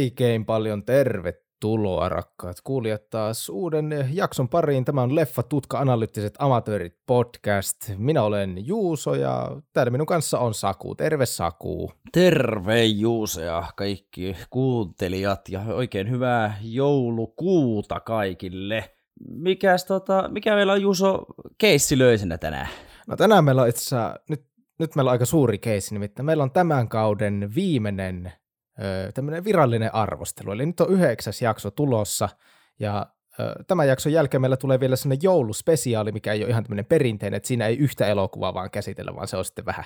Oikein paljon tervetuloa, rakkaat kuulijat, taas uuden jakson pariin. Tämä on Leffa Tutka Analyyttiset Amatöörit podcast. Minä olen Juuso ja täällä minun kanssa on Saku. Terve Saku. Terve Juuso ja kaikki kuuntelijat ja oikein hyvää joulukuuta kaikille. Mikäs tota, mikä meillä on Juuso keissi löysenä tänään? No tänään meillä on itse asiassa, nyt, nyt meillä on aika suuri keissi, nimittäin meillä on tämän kauden viimeinen tämmöinen virallinen arvostelu. Eli nyt on yhdeksäs jakso tulossa, ja tämän jakson jälkeen meillä tulee vielä sellainen jouluspesiaali, mikä ei ole ihan tämmöinen perinteinen, että siinä ei yhtä elokuvaa vaan käsitellä, vaan se on sitten vähän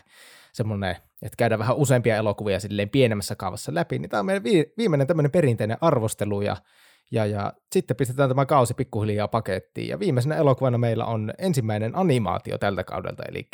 semmoinen, että käydään vähän useampia elokuvia silleen pienemmässä kaavassa läpi. Niin tämä on meidän viimeinen tämmöinen perinteinen arvostelu, ja ja, ja sitten pistetään tämä kausi pikkuhiljaa pakettiin. Ja viimeisenä elokuvana meillä on ensimmäinen animaatio tältä kaudelta, eli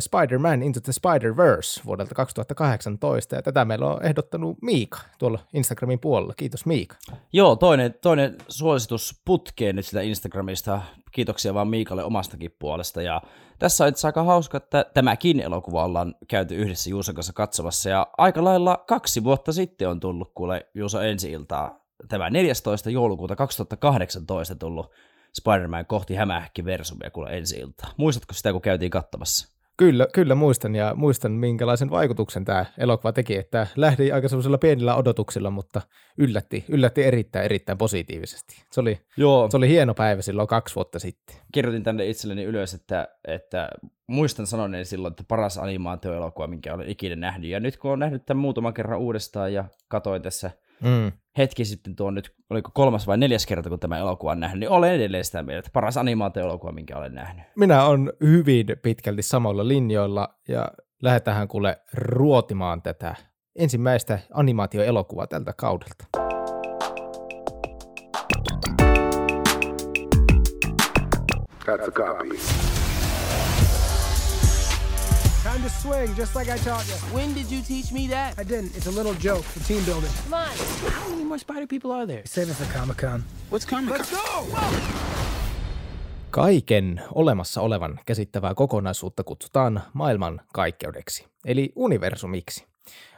Spider-Man Into the Spider-Verse vuodelta 2018. Ja tätä meillä on ehdottanut Miika tuolla Instagramin puolella. Kiitos Miika. Joo, toinen, toinen suositus putkeen nyt sitä Instagramista. Kiitoksia vaan Miikalle omastakin puolesta. Ja tässä on itse aika hauska, että tämäkin elokuva ollaan käyty yhdessä Juuson kanssa katsomassa. Ja aika lailla kaksi vuotta sitten on tullut kuule Juuso ensi-iltaa tämä 14. joulukuuta 2018 tullut Spider-Man kohti hämähäkki versumia kuule ensi ilta. Muistatko sitä, kun käytiin katsomassa? Kyllä, kyllä muistan ja muistan minkälaisen vaikutuksen tämä elokuva teki, että lähdi aika sellaisilla pienillä odotuksilla, mutta yllätti, yllätti erittäin, erittäin positiivisesti. Se oli, Joo. se oli hieno päivä silloin kaksi vuotta sitten. Kirjoitin tänne itselleni ylös, että, että muistan sanoneen silloin, että paras animaatioelokuva, minkä olen ikinä nähnyt. Ja nyt kun olen nähnyt tämän muutaman kerran uudestaan ja katoin tässä mm. hetki sitten tuon nyt, oliko kolmas vai neljäs kerta, kun tämä elokuva on nähnyt, niin olen edelleen sitä mieltä, että paras animaatio-elokuva, minkä olen nähnyt. Minä olen hyvin pitkälti samalla linjoilla ja lähdetään kuule ruotimaan tätä ensimmäistä animaatioelokuvaa tältä kaudelta. That's a copy. Time to swing, just like I taught you. When did you teach me that? I didn't. It's a little joke for team building. Come on. How many more spider people are there? Save it for Comic-Con. What's Comic-Con? Let's go! Kaiken olemassa olevan käsittävää kokonaisuutta kutsutaan maailman kaikkeudeksi, eli universumiksi.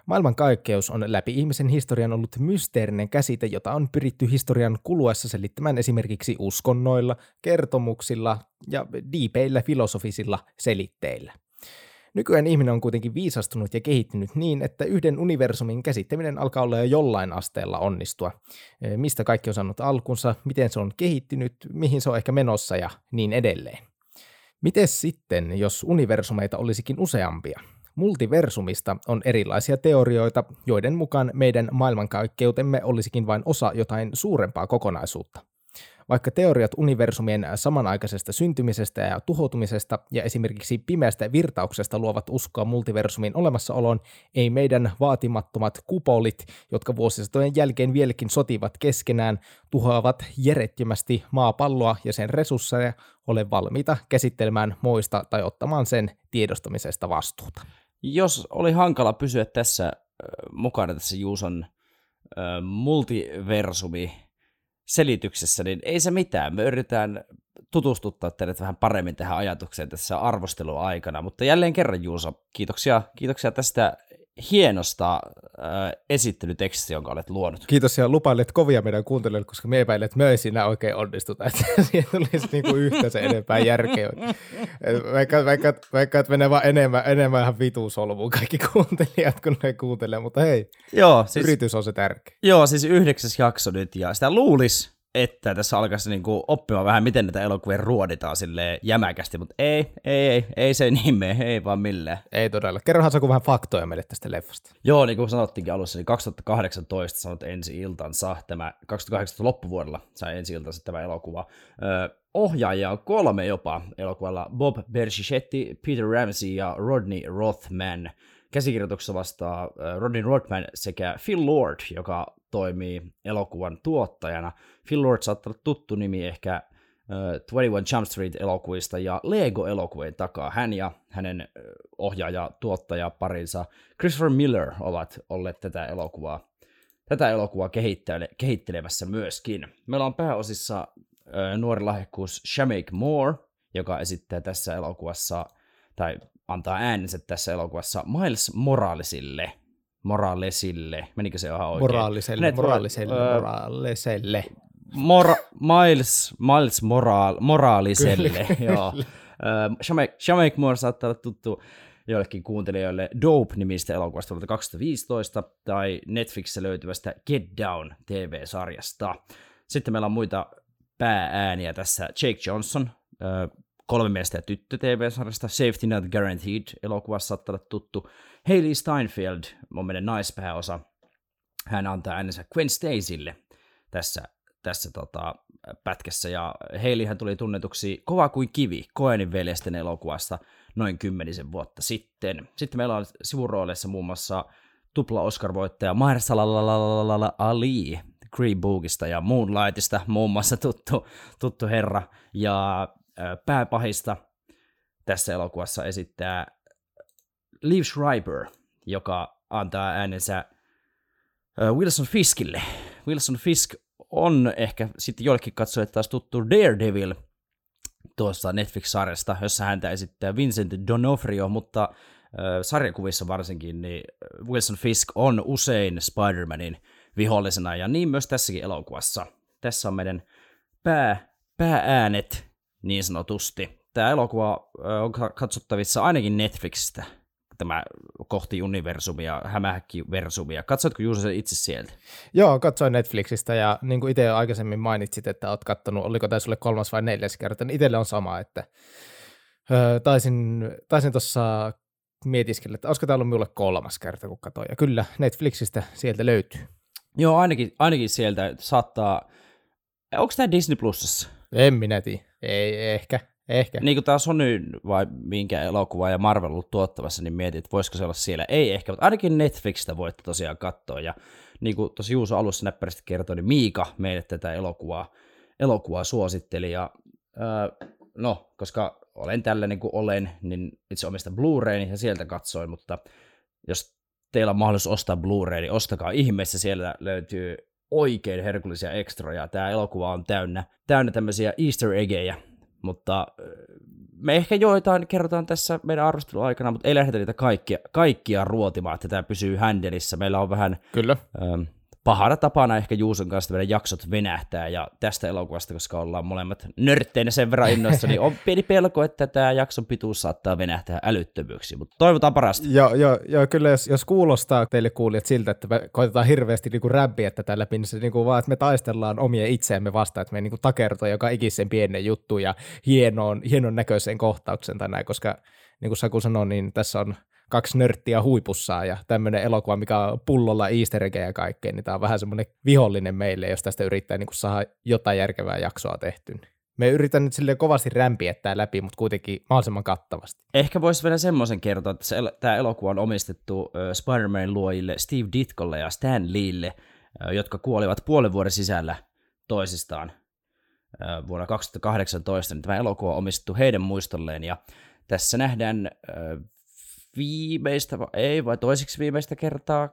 Maailmankaikkeus on läpi ihmisen historian ollut mysteerinen käsite, jota on pyritty historian kuluessa selittämään esimerkiksi uskonnoilla, kertomuksilla ja diipeillä filosofisilla selitteillä. Nykyään ihminen on kuitenkin viisastunut ja kehittynyt niin, että yhden universumin käsittäminen alkaa olla jo jollain asteella onnistua. Mistä kaikki on saanut alkunsa, miten se on kehittynyt, mihin se on ehkä menossa ja niin edelleen. Miten sitten, jos universumeita olisikin useampia? Multiversumista on erilaisia teorioita, joiden mukaan meidän maailmankaikkeutemme olisikin vain osa jotain suurempaa kokonaisuutta. Vaikka teoriat universumien samanaikaisesta syntymisestä ja tuhoutumisesta ja esimerkiksi pimeästä virtauksesta luovat uskoa multiversumin olemassaoloon, ei meidän vaatimattomat kupolit, jotka vuosisatojen jälkeen vieläkin sotivat keskenään, tuhoavat järjettömästi maapalloa ja sen resursseja, ole valmiita käsittelemään moista tai ottamaan sen tiedostamisesta vastuuta. Jos oli hankala pysyä tässä mukana tässä Juuson multiversumi selityksessä, niin ei se mitään. Me yritetään tutustuttaa teidät vähän paremmin tähän ajatukseen tässä arvosteluaikana. Mutta jälleen kerran Juuso, kiitoksia, kiitoksia tästä hienosta äh, esittelytekstistä, jonka olet luonut. Kiitos ja lupailet kovia meidän kuuntelijoille, koska me epäilen, että me ei siinä oikein onnistuta, että siihen tulisi niinku yhtä se enempää järkeä. Vaikka, vaikka, vaikka että menee vaan enemmän, enemmän ihan vitusolmuun kaikki kuuntelijat, kun ne kuuntelee, mutta hei, joo, siis, yritys on se tärkeä. Joo, siis yhdeksäs jakso nyt ja sitä luulisi, että tässä alkaisi niinku oppimaan vähän, miten näitä elokuvia ruoditaan sille jämäkästi, mutta ei, ei, ei, ei se niin mene, ei vaan millään. Ei todella. Kerrohan Saku vähän faktoja meille tästä leffasta. Joo, niin kuin sanottiinkin alussa, niin 2018 sanot ensi iltansa, tämä 2018 loppuvuodella sai ensi iltansa tämä elokuva. Öö, ohjaajia on kolme jopa elokuvalla, Bob Berchichetti, Peter Ramsey ja Rodney Rothman. Käsikirjoituksessa vastaa Rodney Rothman sekä Phil Lord, joka toimii elokuvan tuottajana. Phil Lord saattaa olla tuttu nimi ehkä uh, 21 Jump Street-elokuvista ja Lego-elokuvien takaa. Hän ja hänen ohjaaja, tuottaja parinsa Christopher Miller ovat olleet tätä elokuvaa, tätä elokuvaa kehittelemässä myöskin. Meillä on pääosissa nuori lahjakkuus Shameik Moore, joka esittää tässä elokuvassa, tai antaa äänensä tässä elokuvassa Miles Moralisille – Moralesille. Menikö se ihan oikein? Moraaliselle, Hänet voi- moraaliselle, öö, moraaliselle. Mora- Miles, Miles Moral, Moraaliselle. Kyllä, Joo. Shamek, Moore saattaa olla tuttu joillekin kuuntelijoille Dope-nimistä elokuvasta vuodelta 2015 tai Netflixissä löytyvästä Get Down TV-sarjasta. Sitten meillä on muita pääääniä tässä. Jake Johnson, kolme miestä ja tyttö TV-sarjasta, Safety Not Guaranteed elokuvassa saattaa olla tuttu. Hailey Steinfeld meidän naispääosa. Hän antaa äänensä Gwen Stacylle tässä, tässä tota, pätkässä, ja Haileyhän tuli tunnetuksi Kova kuin kivi Koenin veljesten elokuvasta noin kymmenisen vuotta sitten. Sitten meillä on sivurooleissa muun muassa tupla Oscar-voittaja Mahershala Ali Green Bookista ja Moonlightista muun muassa tuttu, tuttu herra, ja pääpahista tässä elokuvassa esittää Liv Schreiber, joka antaa äänensä Wilson Fiskille. Wilson Fisk on ehkä sitten joillekin katsojille taas tuttu Daredevil tuosta Netflix-sarjasta, jossa häntä esittää Vincent D'Onofrio, mutta sarjakuvissa varsinkin niin Wilson Fisk on usein Spider-Manin vihollisena, ja niin myös tässäkin elokuvassa. Tässä on meidän pää, päääänet niin sanotusti. Tämä elokuva on katsottavissa ainakin Netflixistä, tämä kohti universumia, hämähäkkiversumia. Katsoitko Juuso sen itse sieltä? Joo, katsoin Netflixistä ja niin kuin itse aikaisemmin mainitsit, että oot kattonut, oliko tämä sulle kolmas vai neljäs kerta, niin itselle on sama, että öö, taisin, taisin tuossa mietiskellä, että olisiko tämä ollut minulle kolmas kerta, kun katsoin. Ja kyllä, Netflixistä sieltä löytyy. Joo, ainakin, ainakin sieltä saattaa... Onko tämä Disney Plusassa? En minä tiedä. Ei, ehkä, ehkä. Niin kuin tämä Sony vai minkä elokuva ja Marvel ollut tuottavassa, niin mietin, että voisiko se olla siellä. Ei ehkä, mutta ainakin Netflixistä voitte tosiaan katsoa. Ja niin kuin tuossa Juuso alussa näppärästi kertoi, niin Miika meille tätä elokuvaa, elokuvaa suositteli. Ja öö, no, koska olen tällainen kuin olen, niin itse omistan Blu-rayn ja sieltä katsoin, mutta jos teillä on mahdollisuus ostaa Blu-ray, niin ostakaa ihmeessä, siellä löytyy oikein herkullisia ekstroja. Tämä elokuva on täynnä, täynnä tämmöisiä easter eggejä, mutta me ehkä joitain kerrotaan tässä meidän arvostelun aikana, mutta ei lähdetä niitä kaikkia, kaikkia ruotimaan, että tämä pysyy händelissä. Meillä on vähän Kyllä. ähm, pahana tapana ehkä Juuson kanssa meidän jaksot venähtää, ja tästä elokuvasta, koska ollaan molemmat nörtteinä sen verran innoissa, niin on pieni pelko, että tämä jakson pituus saattaa venähtää älyttömyyksiin, mutta toivotaan parasta. Joo, joo, joo kyllä jos, jos kuulostaa teille kuulijat siltä, että me koitetaan hirveästi niinku rämpiä tätä läpi, niin se niinku vaan, että me taistellaan omia itseämme vastaan, että me niinku takertoo joka ikisen pienen juttu ja hienoon, hienon näköiseen kohtauksen tai näin, koska niin kuin Saku sanoi, niin tässä on kaksi nörttiä huipussaan ja tämmöinen elokuva, mikä on pullolla easter ja kaikkea, niin tämä on vähän semmoinen vihollinen meille, jos tästä yrittää niin saada jotain järkevää jaksoa tehty. Me yritän nyt sille kovasti rämpiä tämä läpi, mutta kuitenkin mahdollisimman kattavasti. Ehkä voisi vielä semmoisen kertoa, että se, tämä elokuva on omistettu Spider-Manin luojille Steve Ditkolle ja Stan Leelle, jotka kuolivat puolen vuoden sisällä toisistaan vuonna 2018. Niin tämä elokuva on omistettu heidän muistolleen ja tässä nähdään viimeistä, ei vai toiseksi viimeistä kertaa,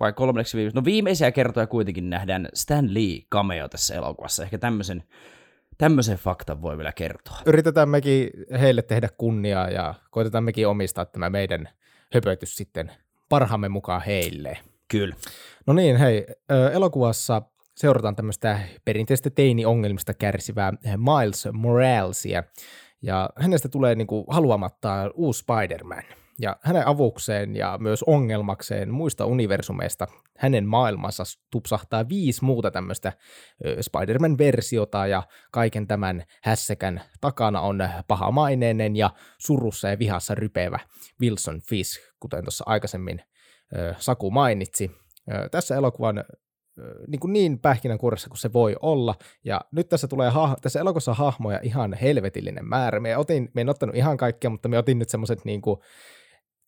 vai kolmanneksi viimeistä, no viimeisiä kertoja kuitenkin nähdään Stan Lee cameo tässä elokuvassa. Ehkä tämmöisen, tämmöisen faktan voi vielä kertoa. Yritetään mekin heille tehdä kunniaa ja koitetaan mekin omistaa tämä meidän höpötys sitten parhaamme mukaan heille. Kyllä. No niin, hei, elokuvassa seurataan tämmöistä perinteistä teini-ongelmista kärsivää Miles Moralesia, ja hänestä tulee niin kuin haluamattaan uusi Spider-Man. Ja hänen avukseen ja myös ongelmakseen muista universumeista hänen maailmansa tupsahtaa viisi muuta tämmöistä Spider-Man-versiota ja kaiken tämän hässäkän takana on pahamaineinen ja surussa ja vihassa rypevä Wilson Fisk, kuten tuossa aikaisemmin Saku mainitsi. Tässä elokuvan niin, kuin niin pähkinänkuoressa kuin se voi olla. Ja nyt tässä tulee ha- tässä elokuvassa hahmoja ihan helvetillinen määrä. Me, otin, me en ottanut ihan kaikkea, mutta me otin nyt semmoiset niin kuin,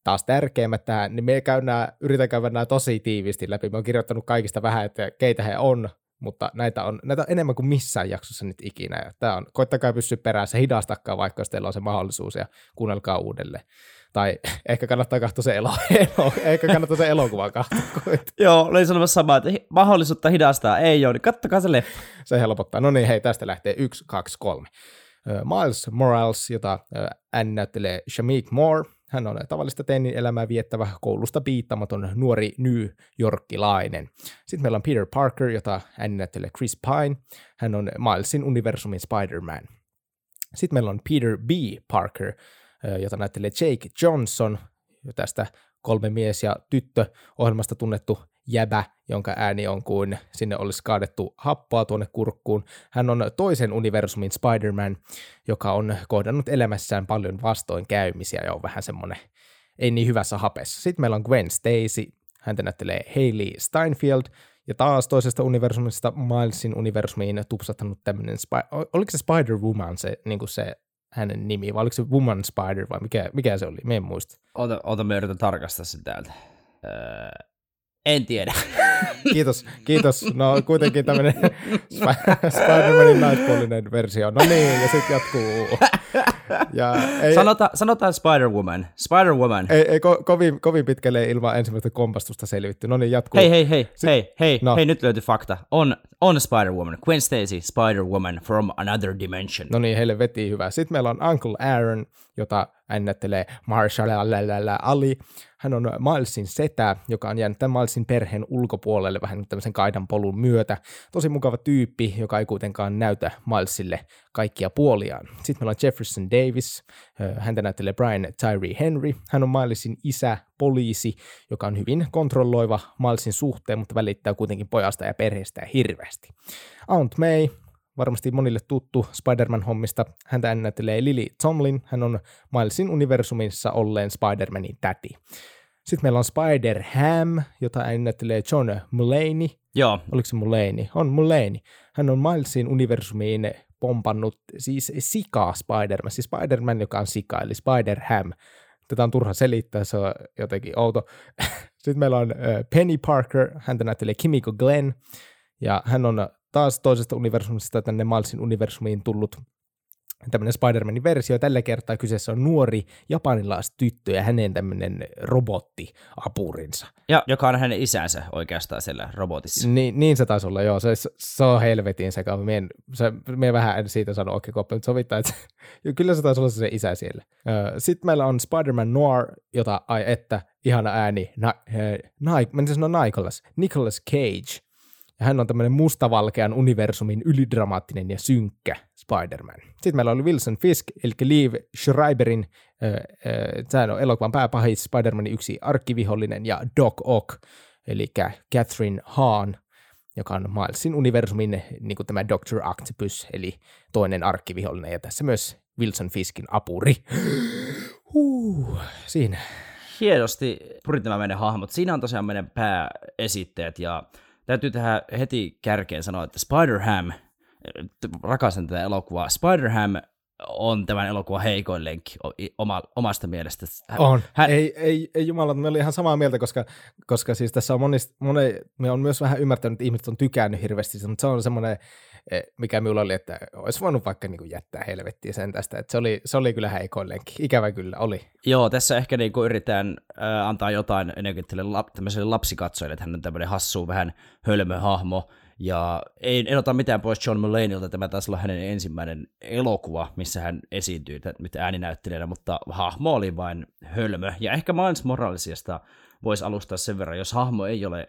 taas tärkeimmät tähän, niin me käyn nää, yritän käydä nämä tosi tiiviisti läpi. Me on kirjoittanut kaikista vähän, että keitä he on, mutta näitä on, näitä on enemmän kuin missään jaksossa nyt ikinä. Ja tämä on, koittakaa pysyä perässä, hidastakaa vaikka, jos teillä on se mahdollisuus, ja kuunnelkaa uudelleen. Tai ehkä kannattaa katsoa se, elo, elo, ehkä kannattaa se elokuva katsoa. Joo, olin sanomassa samaa, että mahdollisuutta hidastaa ei ole, niin kattokaa se leffa. Se helpottaa. No niin, hei, tästä lähtee yksi, kaksi, kolme. Miles Morales, jota hän näyttelee Shamik Moore, Hän on tavallista teinin elämää viettävä koulusta piittamaton nuori New Yorkilainen. Sitten meillä on Peter Parker, jota hän näyttelee Chris Pine. Hän on Milesin universumin Spider-Man. Sitten meillä on Peter B. Parker, jota näyttelee Jake Johnson, tästä kolme mies ja tyttö ohjelmasta tunnettu jäbä, jonka ääni on kuin sinne olisi kaadettu happoa tuonne kurkkuun. Hän on toisen universumin Spider-Man, joka on kohdannut elämässään paljon vastoinkäymisiä ja on vähän semmoinen ei niin hyvässä hapessa. Sitten meillä on Gwen Stacy, häntä näyttelee Hailey Steinfeld, ja taas toisesta universumista Milesin universumiin tupsattanut tämmöinen, oliko se Spider-Woman se, niin se hänen nimi, vai oliko se Woman Spider vai mikä, mikä se oli, me en muista. Ota, ota me yritän tarkastaa sen täältä. Öö, en tiedä. Kiitos, kiitos. No kuitenkin tämmöinen Spider-Manin naispuolinen versio. No niin, ja sitten jatkuu. Ja ei, Sanota, sanotaan Spider-Woman. Spider-Woman. Ei, ei ko, kovin, kovin pitkälle ilman ensimmäistä kompastusta selvitty. No niin, jatkuu. Hei, hei, hei, Sit, hei, hei, no. hei, nyt löytyi fakta. On, on Spider-Woman. Gwen Stacy, Spider-Woman from another dimension. No niin, heille veti hyvä. Sitten meillä on Uncle Aaron, jota ennättelee Marshall Ali. Hän on Milesin setä, joka on jäänyt tämän Milesin perheen ulkopuolelle vähän tämmöisen kaidan polun myötä. Tosi mukava tyyppi, joka ei kuitenkaan näytä Milesille kaikkia puoliaan. Sitten meillä on Jefferson Davis, häntä näyttelee Brian Tyree Henry. Hän on Milesin isä, poliisi, joka on hyvin kontrolloiva Milesin suhteen, mutta välittää kuitenkin pojasta ja perheestä hirveästi. Aunt May, varmasti monille tuttu Spider-Man-hommista. Häntä näyttelee Lily Tomlin, hän on Milesin universumissa olleen Spider-Manin täti. Sitten meillä on Spider-Ham, jota näyttelee John Mulaney. Joo. Oliko se Mulaney? On Mulaney. Hän on Milesin universumiin pompannut siis sika Spider-Man, siis Spider-Man, joka on sika, eli Spider-Ham. Tätä on turha selittää, se on jotenkin outo. Sitten meillä on Penny Parker, häntä näyttelee Kimiko Glenn, ja hän on taas toisesta universumista tänne Milesin universumiin tullut tämmöinen Spider-Manin versio. Tällä kertaa kyseessä on nuori japanilaistyttö ja hänen tämmöinen robottiapurinsa. Ja joka on hänen isänsä oikeastaan siellä robotissa. Niin, niin se taisi olla, joo. Se, se on helvetin sekä Mien, se, mie vähän en siitä sano oikein koppi, mutta sovittaa, että se, kyllä se taisi olla se isä siellä. Sitten meillä on Spider-Man Noir, jota, ai että, ihana ääni, na, na, na, sanoa Nicholas, Nicholas Cage – ja hän on tämmöinen mustavalkean universumin ylidramaattinen ja synkkä Spider-Man. Sitten meillä oli Wilson Fisk, eli Liv Schreiberin, äh, äh, elokuvan pääpahis, Spider-Manin yksi arkkivihollinen, ja Doc Ock, eli Catherine Hahn, joka on Milesin universumin niin kuin tämä Dr. Octopus, eli toinen arkkivihollinen, ja tässä myös Wilson Fiskin apuri. Huh, siinä. Hienosti purit nämä meidän hahmot. Siinä on tosiaan meidän pääesitteet, ja täytyy tähän heti kärkeen sanoa, että Spider-Ham, rakastan tätä elokuvaa, Spider-Ham on tämän elokuvan heikoin lenkki oma, omasta mielestä. Hän, on. Hän... Ei, ei, ei jumala, me oli ihan samaa mieltä, koska, koska siis tässä on monista, moni, me on myös vähän ymmärtänyt, että ihmiset on tykännyt hirveästi, mutta se on semmoinen mikä minulla oli, että olisi voinut vaikka niin kuin jättää helvettiä sen tästä. Että se, oli, se oli kyllä heikoillenkin. Ikävä kyllä oli. Joo, tässä ehkä niin kuin yritetään äh, antaa jotain enemmän tämmöiselle lapsikatsojille, että hän on tämmöinen hassu, vähän hölmö hahmo. Ja ei, en ota mitään pois John Mulaneyilta, tämä taisi olla hänen ensimmäinen elokuva, missä hän esiintyy mitä ääninäyttelijänä, mutta hahmo oli vain hölmö. Ja ehkä Miles Moralesiasta voisi alustaa sen verran, jos hahmo ei ole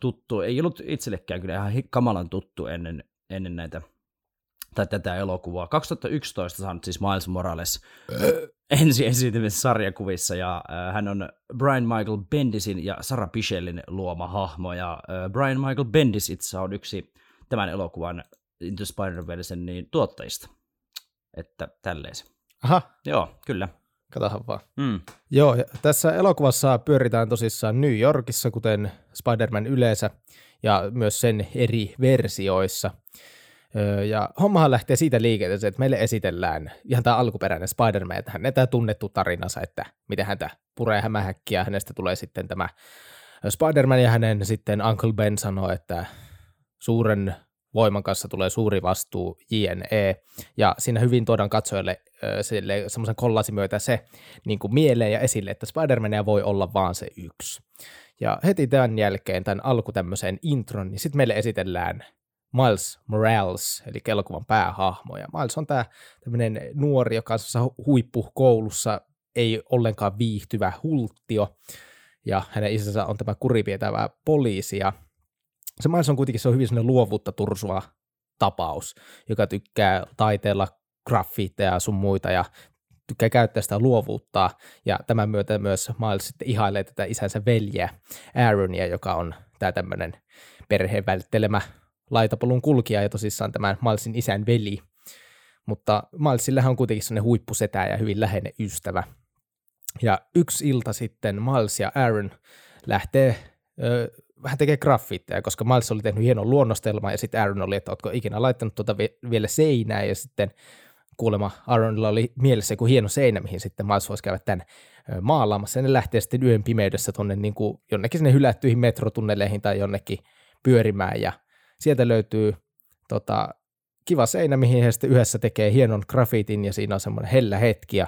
tuttu, ei ollut itsellekään kyllä ihan kamalan tuttu ennen ennen näitä tai tätä elokuvaa. 2011 saanut siis Miles Morales ensi esiintymisessä sarjakuvissa, ja äh, hän on Brian Michael Bendisin ja Sarah Pichelin luoma hahmo, ja äh, Brian Michael Bendis itse on yksi tämän elokuvan Into Spider-Versen niin tuottajista. Että tälleen Aha. Joo, kyllä. Katahan vaan. Mm. Joo, tässä elokuvassa pyöritään tosissaan New Yorkissa, kuten Spider-Man yleensä, ja myös sen eri versioissa. Ja hommahan lähtee siitä liikenteeseen, että meille esitellään ihan tämä alkuperäinen Spider-Man, että hänen tämä tunnettu tarinansa, että miten häntä puree hämähäkkiä, hänestä tulee sitten tämä Spider-Man ja hänen sitten Uncle Ben sanoo, että suuren voiman kanssa tulee suuri vastuu, JNE, ja siinä hyvin tuodaan katsojalle semmoisen kollasin myötä se niin kuin mieleen ja esille, että Spider-Mania voi olla vaan se yksi. Ja heti tämän jälkeen, tämän alku tämmöiseen intron, niin sitten meille esitellään Miles Morales, eli elokuvan päähahmo. Ja Miles on tämä tämmöinen nuori, joka on huippukoulussa, ei ollenkaan viihtyvä hulttio, ja hänen isänsä on tämä kuripietävä poliisi, ja se Miles on kuitenkin se on hyvin sellainen luovuutta tursuva tapaus, joka tykkää taiteella graffiteja ja sun muita, ja tykkää käyttää sitä luovuutta, ja tämän myötä myös Miles sitten ihailee tätä isänsä veljeä, Aaronia, joka on tämä tämmöinen perheen välttelemä laitapolun kulkija ja tosissaan tämän Milesin isän veli. Mutta Milesillähän on kuitenkin sellainen huippusetä ja hyvin läheinen ystävä. Ja yksi ilta sitten Miles ja Aaron lähtee ö, vähän tekee graffitteja, koska Miles oli tehnyt hienon luonnostelman ja sitten Aaron oli, että ootko ikinä laittanut tuota vielä seinää ja sitten kuulemma Aaronilla oli mielessä joku hieno seinä, mihin sitten Miles voisi käydä tämän maalaamassa ja ne lähtee sitten yön pimeydessä tuonne niin kuin jonnekin sinne hylättyihin metrotunneleihin tai jonnekin pyörimään ja sieltä löytyy tota, kiva seinä, mihin he sitten yhdessä tekee hienon grafitin ja siinä on semmoinen hellä hetki ja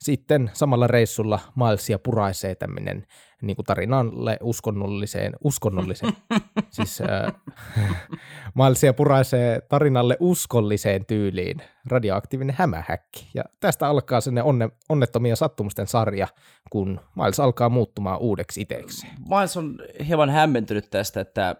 sitten samalla reissulla Milesia puraisee tämmöinen niin kuin tarinalle uskonnolliseen, uskonnolliseen, siis äh, Milesia puraisee tarinalle uskolliseen tyyliin radioaktiivinen hämähäkki. Ja tästä alkaa sinne onne, onnettomia sattumusten sarja, kun Miles alkaa muuttumaan uudeksi itseksi. Miles on hieman hämmentynyt tästä, että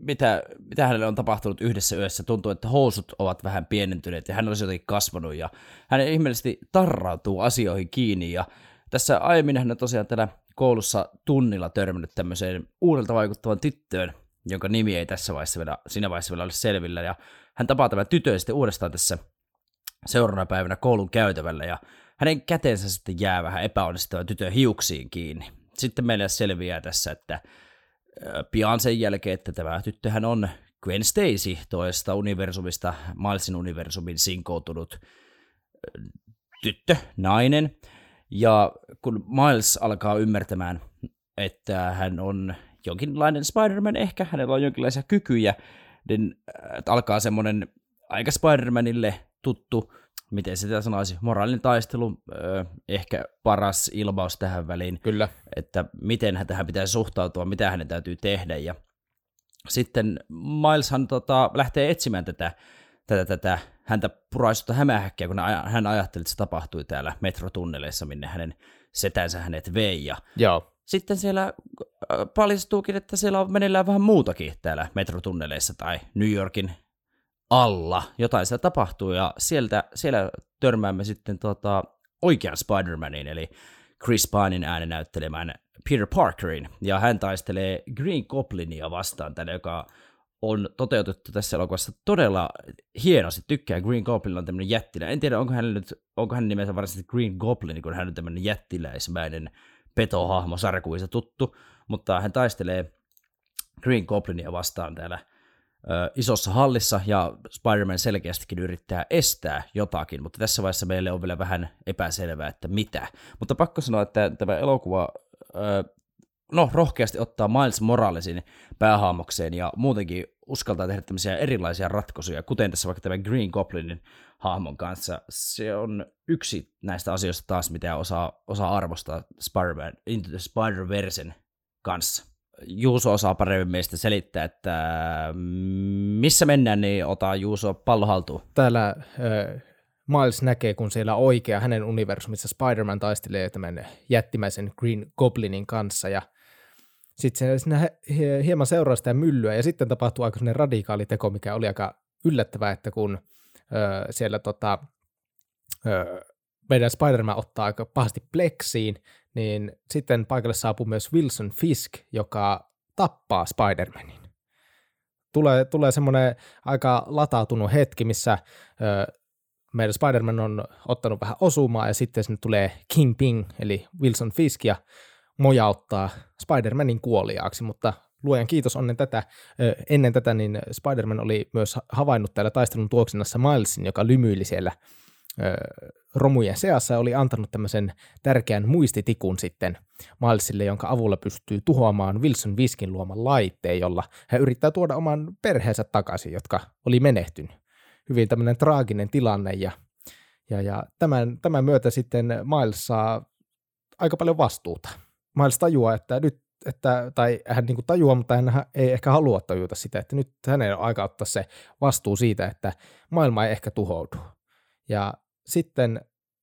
mitä, mitä hänelle on tapahtunut yhdessä yössä. Tuntuu, että housut ovat vähän pienentyneet ja hän olisi jotenkin kasvanut ja hän ihmeellisesti tarrautuu asioihin kiinni ja tässä aiemmin hän on tosiaan täällä koulussa tunnilla törmännyt tämmöiseen uudelta vaikuttavan tyttöön, jonka nimi ei tässä vaiheessa vielä, siinä vaiheessa vielä ole selvillä, ja hän tapaa tämän tytön sitten uudestaan tässä seuraavana päivänä koulun käytävällä, ja hänen käteensä sitten jää vähän epäonnistuvan tytön hiuksiin kiinni. Sitten meille selviää tässä, että pian sen jälkeen, että tämä tyttöhän on Gwen Stacy toista universumista, Milesin universumin sinkoutunut tyttö, nainen, ja kun Miles alkaa ymmärtämään, että hän on jonkinlainen Spider-Man ehkä, hänellä on jonkinlaisia kykyjä, niin äh, alkaa semmoinen aika Spider-Manille tuttu, miten sitä sanoisi, moraalinen taistelu, äh, ehkä paras ilmaus tähän väliin. Kyllä. Että miten hän tähän pitäisi suhtautua, mitä hänen täytyy tehdä. Ja sitten Mileshan tota, lähtee etsimään tätä, tätä, tätä häntä puraisuutta hämähäkkiä, kun hän ajatteli, että se tapahtui täällä metrotunneleissa, minne hänen setänsä hänet vei. Ja Joo. Sitten siellä paljastuukin, että siellä on meneillään vähän muutakin täällä metrotunneleissa tai New Yorkin alla. Jotain siellä tapahtuu ja sieltä, siellä törmäämme sitten tota, oikean Spider-Manin, eli Chris Pinein äänen näyttelemään Peter Parkerin, ja hän taistelee Green Goblinia vastaan, tänne, joka on toteutettu tässä elokuvassa todella hienosti. Tykkää Green Goblin on tämmöinen jättilä. En tiedä, onko hän, nyt, onko hän nimensä varsinaisesti Green Goblin, kun hän on tämmöinen jättiläismäinen petohahmo, sarkuisa tuttu, mutta hän taistelee Green Goblinia vastaan täällä isossa hallissa, ja Spider-Man selkeästikin yrittää estää jotakin, mutta tässä vaiheessa meille on vielä vähän epäselvää, että mitä. Mutta pakko sanoa, että tämä elokuva no, rohkeasti ottaa Miles Moralesin päähaamokseen ja muutenkin uskaltaa tehdä tämmöisiä erilaisia ratkaisuja, kuten tässä vaikka tämän Green Goblinin hahmon kanssa. Se on yksi näistä asioista taas, mitä osaa, osaa arvostaa Spider-Man, Into the Spider-Versen kanssa. Juuso osaa paremmin meistä selittää, että missä mennään, niin ota Juuso pallo haltuun. Täällä äh, Miles näkee, kun siellä oikea hänen universumissa Spider-Man taistelee tämän jättimäisen Green Goblinin kanssa, ja sitten siinä hieman seuraa sitä myllyä, ja sitten tapahtuu aika radikaali teko, mikä oli aika yllättävää, että kun ö, siellä tota, ö, meidän Spider-Man ottaa aika pahasti pleksiin, niin sitten paikalle saapuu myös Wilson Fisk, joka tappaa Spider-Manin. Tulee, tulee semmoinen aika latautunut hetki, missä ö, meidän Spider-Man on ottanut vähän osumaa ja sitten sinne tulee Kingpin, eli Wilson Fisk, ja mojauttaa Spider-Manin kuoliaaksi, mutta luojan kiitos onnen tätä. Ennen tätä niin Spider-Man oli myös havainnut täällä taistelun tuoksinnassa Milesin, joka lymyili siellä romujen seassa oli antanut tämmöisen tärkeän muistitikun sitten Milesille, jonka avulla pystyy tuhoamaan Wilson Viskin luoman laitteen, jolla hän yrittää tuoda oman perheensä takaisin, jotka oli menehtynyt. Hyvin tämmöinen traaginen tilanne ja, ja, ja tämän, tämän myötä sitten Miles saa aika paljon vastuuta. Miles tajuaa, että nyt, että, tai hän niin tajuaa, mutta hän ei ehkä halua tajuta sitä, että nyt hänen on aika ottaa se vastuu siitä, että maailma ei ehkä tuhoudu. Ja sitten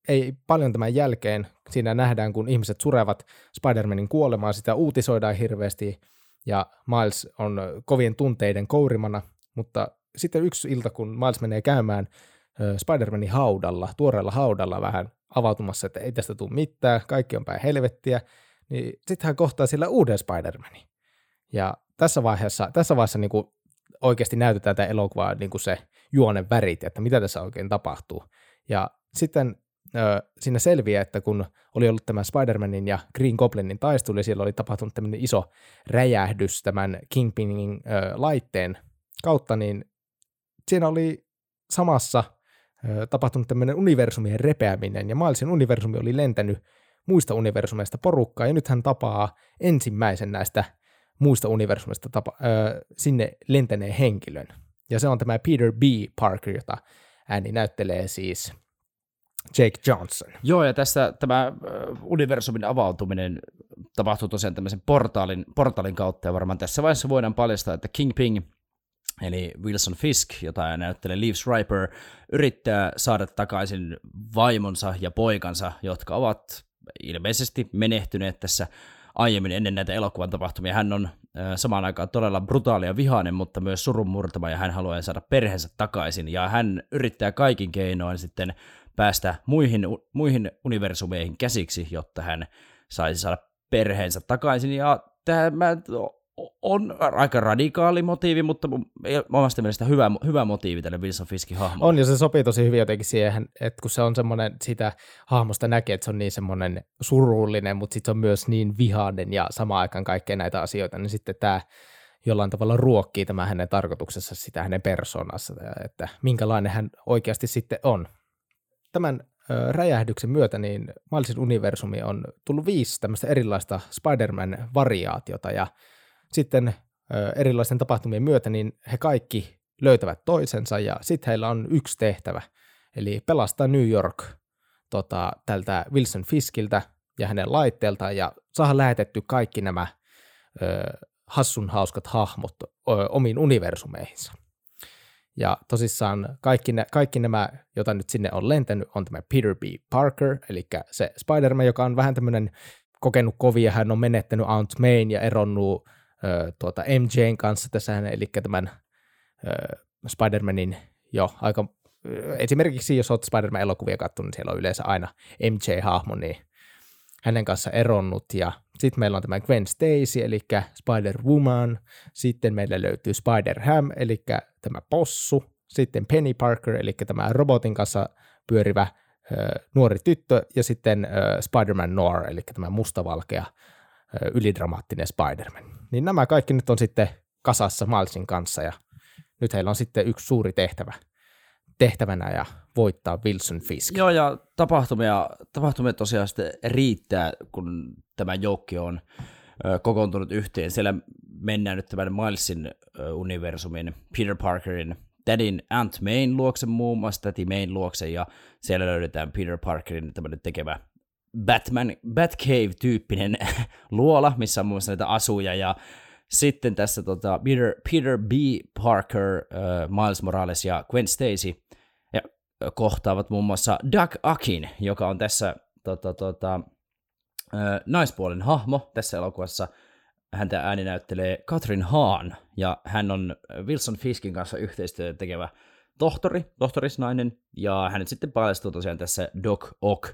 ei paljon tämän jälkeen, siinä nähdään, kun ihmiset surevat Spider-Manin kuolemaa, sitä uutisoidaan hirveästi, ja Miles on kovien tunteiden kourimana, mutta sitten yksi ilta, kun Miles menee käymään Spider-Manin haudalla, tuoreella haudalla vähän avautumassa, että ei tästä tule mitään, kaikki on päin helvettiä, niin sitten hän kohtaa sillä uuden Spider-Manin. Ja tässä vaiheessa, tässä vaiheessa niin kuin oikeasti näytetään tätä elokuvaa niin kuin se juonen värit, että mitä tässä oikein tapahtuu. Ja sitten ö, siinä selviää, että kun oli ollut tämä Spider-Manin ja Green Goblinin taistelu, ja siellä oli tapahtunut tämmöinen iso räjähdys tämän Kingpinin laitteen kautta, niin siinä oli samassa tapahtunut tämmöinen universumien repeäminen, ja Milesin universumi oli lentänyt muista universumeista porukkaa, ja nyt hän tapaa ensimmäisen näistä muista universumista tapa, sinne lentäneen henkilön. Ja se on tämä Peter B. Parker, jota ääni näyttelee siis Jake Johnson. Joo, ja tässä tämä universumin avautuminen tapahtuu tosiaan tämmöisen portaalin, portaalin kautta, ja varmaan tässä vaiheessa voidaan paljastaa, että Kingpin, eli Wilson Fisk, jota näyttelee Leaves Riper, yrittää saada takaisin vaimonsa ja poikansa, jotka ovat ilmeisesti menehtyneet tässä aiemmin ennen näitä elokuvan tapahtumia. Hän on samaan aikaan todella brutaali ja vihainen, mutta myös surunmurtama, ja hän haluaa saada perheensä takaisin, ja hän yrittää kaikin keinoin sitten päästä muihin, muihin universumeihin käsiksi, jotta hän saisi saada perheensä takaisin, ja tämä on aika radikaali motiivi, mutta omasta mielestä hyvä, hyvä motiivi tälle Wilson Fiskin hahmolle. On, ja se sopii tosi hyvin jotenkin siihen, että kun se on semmoinen, sitä hahmosta näkee, että se on niin semmoinen surullinen, mutta sitten se on myös niin vihainen ja samaan aikaan kaikkea näitä asioita, niin sitten tämä jollain tavalla ruokkii tämä hänen tarkoituksessa sitä hänen persoonassa, että minkälainen hän oikeasti sitten on. Tämän räjähdyksen myötä niin Milesin universumi on tullut viisi tämmöistä erilaista Spider-Man-variaatiota, ja sitten erilaisten tapahtumien myötä, niin he kaikki löytävät toisensa ja sitten heillä on yksi tehtävä, eli pelastaa New York tota, tältä Wilson Fiskiltä ja hänen laitteeltaan ja saada lähetetty kaikki nämä ö, hassun hauskat hahmot ö, omiin universumeihinsa. Ja tosissaan kaikki, ne, kaikki nämä, joita nyt sinne on lentänyt, on tämä Peter B. Parker, eli se Spider-Man, joka on vähän tämmöinen kokenut kovia, hän on menettänyt Aunt Mayn ja eronnut tuota MJn kanssa tässä, eli tämän Spider-Manin jo aika, esimerkiksi jos olet Spider-Man-elokuvia katsonut, niin siellä on yleensä aina MJ-hahmo, niin hänen kanssa eronnut, ja sitten meillä on tämä Gwen Stacy, eli Spider-Woman, sitten meillä löytyy Spider-Ham, eli tämä possu, sitten Penny Parker, eli tämä robotin kanssa pyörivä nuori tyttö, ja sitten Spider-Man Noir, eli tämä mustavalkea ylidramaattinen Spider-Man. Niin nämä kaikki nyt on sitten kasassa Milesin kanssa ja nyt heillä on sitten yksi suuri tehtävä tehtävänä ja voittaa Wilson Fisk. Joo, ja tapahtumia, tapahtumia tosiaan sitten riittää, kun tämä joukki on kokoontunut yhteen. Siellä mennään nyt tämän Milesin universumin, Peter Parkerin tädin Aunt Main luokse muun muassa, täti Main luokse, ja siellä löydetään Peter Parkerin tämmöinen tekevä Batman, Batcave-tyyppinen luola, missä on muun muassa näitä asuja, ja sitten tässä tota, Peter, Peter B. Parker, uh, Miles Morales ja Gwen Stacy ja, kohtaavat muun muassa Doug Akin, joka on tässä tota, tota, uh, naispuolen hahmo tässä elokuvassa. Häntä ääni näyttelee Katrin Hahn, ja hän on Wilson Fiskin kanssa yhteistyötä tekevä tohtori, tohtorisnainen, ja hänet sitten paljastuu tosiaan tässä Doc Ock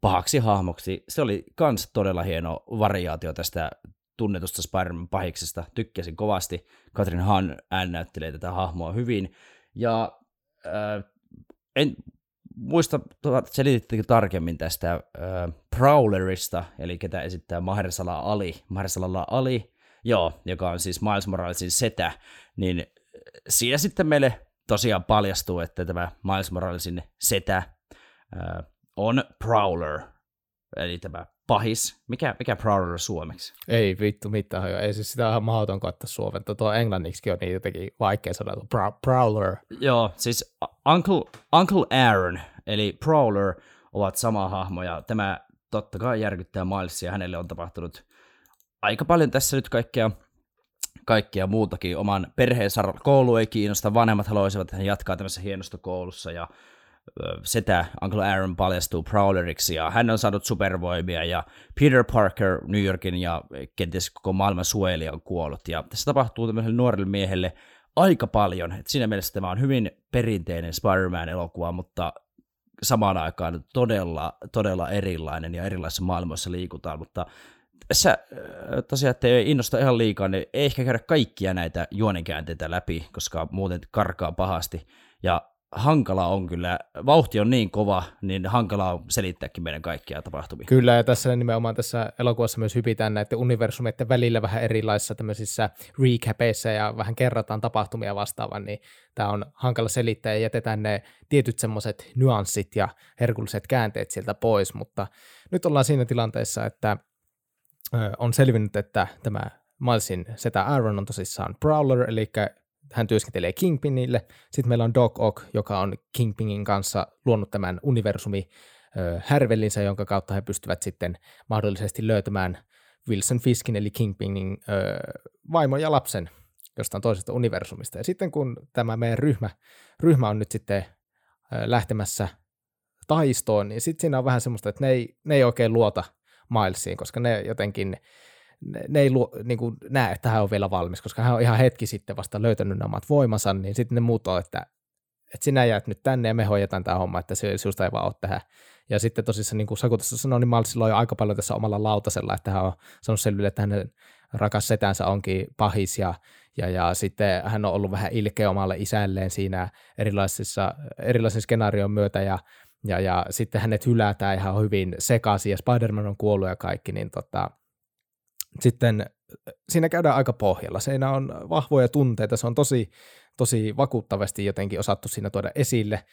pahaksi hahmoksi. Se oli kans todella hieno variaatio tästä tunnetusta Spider-Man pahiksesta. Tykkäsin kovasti. Katrin ään näyttelee tätä hahmoa hyvin. Ja äh, en muista, tuota, selitittekö tarkemmin tästä äh, Prowlerista, eli ketä esittää Mahersala Ali. Mahersala Ali, joo, joka on siis Miles Moralesin setä, niin siinä sitten meille tosiaan paljastuu, että tämä Miles Moralesin setä äh, on Prowler, eli tämä pahis. Mikä, mikä Prowler suomeksi? Ei vittu mitään, ei siis sitä ihan mahdoton katsoa suomenta. Tuo englanniksi on niin jotenkin vaikea sanoa, Prowler. Joo, siis Uncle, Uncle Aaron, eli Prowler, ovat sama hahmo, ja tämä totta kai järkyttää Milesia, hänelle on tapahtunut aika paljon tässä nyt kaikkea, kaikkea muutakin. Oman perheensä koulu ei kiinnosta, vanhemmat haluaisivat, että hän jatkaa tämmöisessä hienosta koulussa, ja setä Uncle Aaron paljastuu Prowleriksi ja hän on saanut supervoimia ja Peter Parker New Yorkin ja kenties koko maailman suojelija on kuollut ja tässä tapahtuu tämmöiselle nuorelle miehelle aika paljon. Et siinä mielessä tämä on hyvin perinteinen Spider-Man-elokuva, mutta samaan aikaan todella, todella erilainen ja erilaisissa maailmoissa liikutaan, mutta tässä tosiaan, että ei innosta ihan liikaa, niin ei ehkä käydä kaikkia näitä juonenkäänteitä läpi, koska muuten karkaa pahasti. Ja hankala on kyllä, vauhti on niin kova, niin hankala on selittääkin meidän kaikkia tapahtumia. Kyllä, ja tässä nimenomaan tässä elokuvassa myös hypitään näiden universumeiden välillä vähän erilaisissa tämmöisissä recapeissa ja vähän kerrataan tapahtumia vastaavan, niin tämä on hankala selittää ja jätetään ne tietyt semmoiset nyanssit ja herkulliset käänteet sieltä pois, mutta nyt ollaan siinä tilanteessa, että on selvinnyt, että tämä Milesin setä Aaron on tosissaan Prowler, eli hän työskentelee Kingpinille. Sitten meillä on Doc Ock, joka on Kingpinin kanssa luonut tämän universumi härvellinsä, jonka kautta he pystyvät sitten mahdollisesti löytämään Wilson Fiskin eli Kingpinin vaimon ja lapsen jostain toisesta universumista. Ja sitten kun tämä meidän ryhmä, ryhmä on nyt sitten lähtemässä taistoon, niin sitten siinä on vähän semmoista, että ne ei, ne ei oikein luota Milesiin, koska ne jotenkin ne, ne ei luo, niin kuin näe, että hän on vielä valmis, koska hän on ihan hetki sitten vasta löytänyt nämä omat voimansa, niin sitten ne muut on, että, että sinä jäät nyt tänne ja me hoidetaan tämä homma, että se, sinusta ei vaan ole tähän. Ja sitten tosissaan, niin kuin Saku tässä sanoi, niin Malsilla on jo aika paljon tässä omalla lautasella, että hän on sanonut selville, että hänen rakas setänsä onkin pahis ja, ja, ja sitten hän on ollut vähän ilkeä omalle isälleen siinä erilaisissa, erilaisen skenaarion myötä ja, ja, ja sitten hänet hylätään ihan hyvin sekaisin ja Spider-Man on kuollut ja kaikki, niin tota, sitten siinä käydään aika pohjalla. Siinä on vahvoja tunteita, se on tosi, tosi vakuuttavasti jotenkin osattu siinä tuoda esille,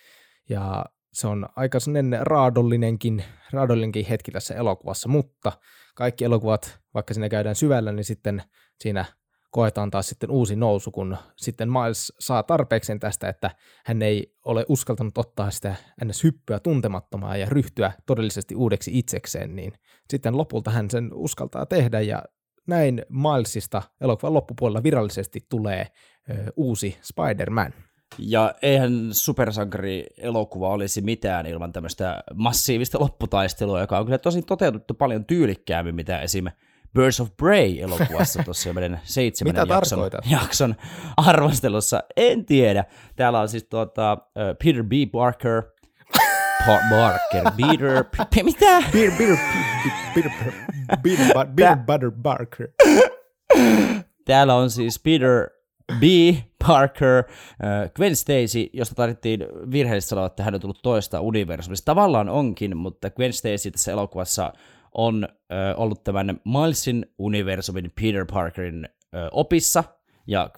ja se on aika sellainen raadollinenkin, raadollinenkin hetki tässä elokuvassa, mutta kaikki elokuvat, vaikka siinä käydään syvällä, niin sitten siinä koetaan taas sitten uusi nousu, kun sitten Miles saa tarpeeksi tästä, että hän ei ole uskaltanut ottaa sitä ns. hyppyä tuntemattomaa ja ryhtyä todellisesti uudeksi itsekseen, niin sitten lopulta hän sen uskaltaa tehdä ja näin Milesista elokuvan loppupuolella virallisesti tulee ö, uusi Spider-Man. Ja eihän supersankari-elokuva olisi mitään ilman tämmöistä massiivista lopputaistelua, joka on kyllä tosi toteutettu paljon tyylikkäämmin, mitä esim. Birds of Prey-elokuvassa tuossa meidän seitsemän jakson, jakson arvostelussa. En tiedä. Täällä on siis tuota, Peter B. Barker, Barker, Peter, mitä? Peter, Peter, Peter, Peter, Peter Butter Barker. Täällä on siis Peter B. Parker, Gwen Stacy, josta tarvittiin virheellisesti sanoa, että hän on tullut toista universumista. Tavallaan onkin, mutta Gwen Stacy tässä elokuvassa on ö, ollut tämän Milesin universumin Peter Parkerin ö, opissa, ja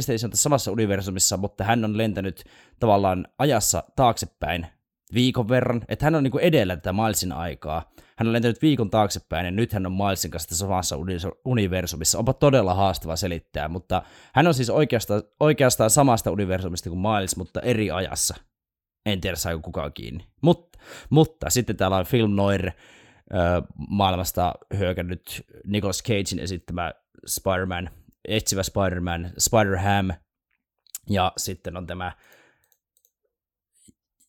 Stacy on tässä samassa universumissa, mutta hän on lentänyt tavallaan ajassa taaksepäin viikon verran, että hän on niin edellä tätä Milesin aikaa. Hän on lentänyt viikon taaksepäin ja nyt hän on Milesin kanssa tässä samassa universumissa. Onpa todella haastava selittää, mutta hän on siis oikeastaan, oikeastaan samasta universumista kuin Miles, mutta eri ajassa. En tiedä, saako kukaan kiinni. Mut, mutta sitten täällä on Film Noir, maailmasta hyökännyt Nicolas Cagein esittämä Spider-Man, etsivä Spider-Man, Spider-Ham, ja sitten on tämä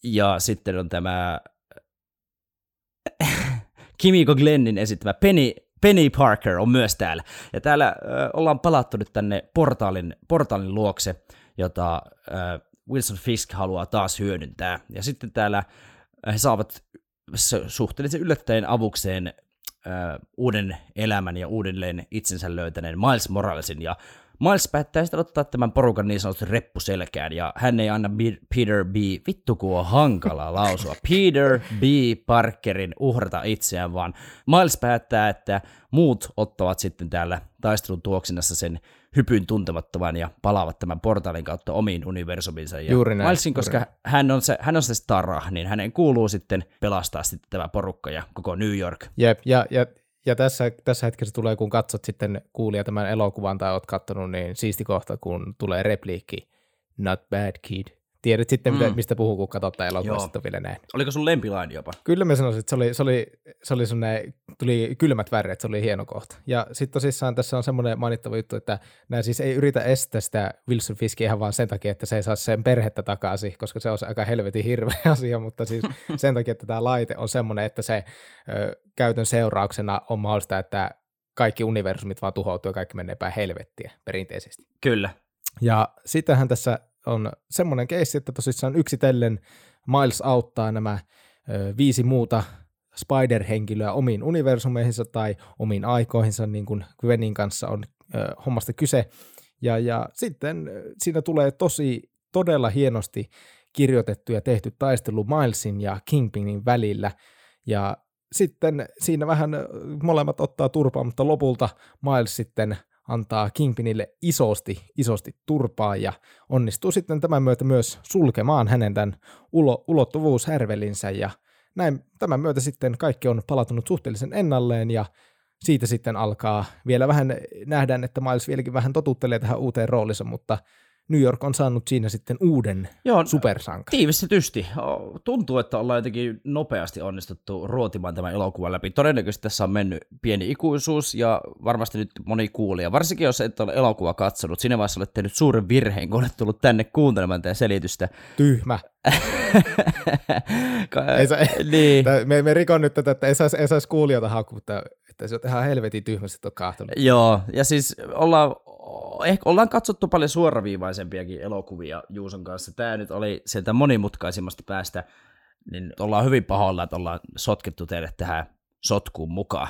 ja sitten on tämä Kimiko Glennin esittämä Penny, Penny Parker on myös täällä. Ja täällä äh, ollaan palattu nyt tänne portaalin, portaalin luokse, jota äh, Wilson Fisk haluaa taas hyödyntää. Ja sitten täällä he saavat suhteellisen yllättäen avukseen äh, uuden elämän ja uudelleen itsensä löytäneen Miles Moralesin, ja Miles päättää sitten ottaa tämän porukan niin sanotusti reppuselkään, ja hän ei anna Peter B. Vittu kun on hankala lausua. Peter B. Parkerin uhrata itseään, vaan Miles päättää, että muut ottavat sitten täällä taistelun tuoksinnassa sen hypyn tuntemattoman ja palaavat tämän portaalin kautta omiin universuminsa. Ja juuri näin. Milesin, koska juuri. hän on, se, hän on se stara, niin hänen kuuluu sitten pelastaa sitten tämä porukka ja koko New York. Jep, ja, ja ja tässä, tässä hetkessä tulee, kun katsot sitten kuulia tämän elokuvan tai oot katsonut, niin siisti kohta, kun tulee repliikki, not bad kid, tiedät sitten, mm. mistä puhuu, kun katsot tämä elokuva vielä näin. Oliko sun lempilaini jopa? Kyllä mä sanoisin, että se oli, se oli, se oli semmoinen, tuli kylmät väreet, se oli hieno kohta. Ja sitten tosissaan tässä on semmoinen mainittava juttu, että nämä siis ei yritä estää sitä Wilson Fiskia ihan vaan sen takia, että se ei saa sen perhettä takaisin, koska se on aika helvetin hirveä asia, mutta siis sen takia, että tämä laite on semmoinen, että se ö, käytön seurauksena on mahdollista, että kaikki universumit vaan tuhoutuu ja kaikki menee päin helvettiä perinteisesti. Kyllä. Ja sitähän tässä on semmoinen keissi, että tosissaan yksitellen Miles auttaa nämä ö, viisi muuta Spider-henkilöä omiin universumeihinsa tai omiin aikoihinsa, niin kuin Gwenin kanssa on ö, hommasta kyse. Ja, ja sitten siinä tulee tosi todella hienosti kirjoitettu ja tehty taistelu Milesin ja Kingpinin välillä. Ja sitten siinä vähän molemmat ottaa turpaa, mutta lopulta Miles sitten antaa Kingpinille isosti, isosti turpaa ja onnistuu sitten tämän myötä myös sulkemaan hänen tämän ulo, ulottuvuushärvelinsä. Ja näin tämän myötä sitten kaikki on palatunut suhteellisen ennalleen ja siitä sitten alkaa vielä vähän nähdään, että Miles vieläkin vähän totuttelee tähän uuteen roolinsa, mutta New York on saanut siinä sitten uuden Joo, supersankarin. Tiivistetysti. Tuntuu, että ollaan jotenkin nopeasti onnistuttu ruotimaan tämän elokuvan läpi. Todennäköisesti tässä on mennyt pieni ikuisuus ja varmasti nyt moni kuulija. Varsinkin jos et ole elokuva katsonut, siinä vaiheessa olet tehnyt suuren virheen, kun olet tullut tänne kuuntelemaan tätä selitystä. Tyhmä. ei sa, niin. me, me rikon nyt tätä, että ei saisi, ei saisi kuulijoita hakuttaa, että se on ihan helvetin tyhmästi, että on kahtunut. Joo, ja siis ollaan ehkä ollaan katsottu paljon suoraviivaisempiakin elokuvia Juuson kanssa. Tämä nyt oli sieltä monimutkaisimmasta päästä, niin ollaan hyvin pahoilla, että ollaan sotkettu teille tähän sotkuun mukaan.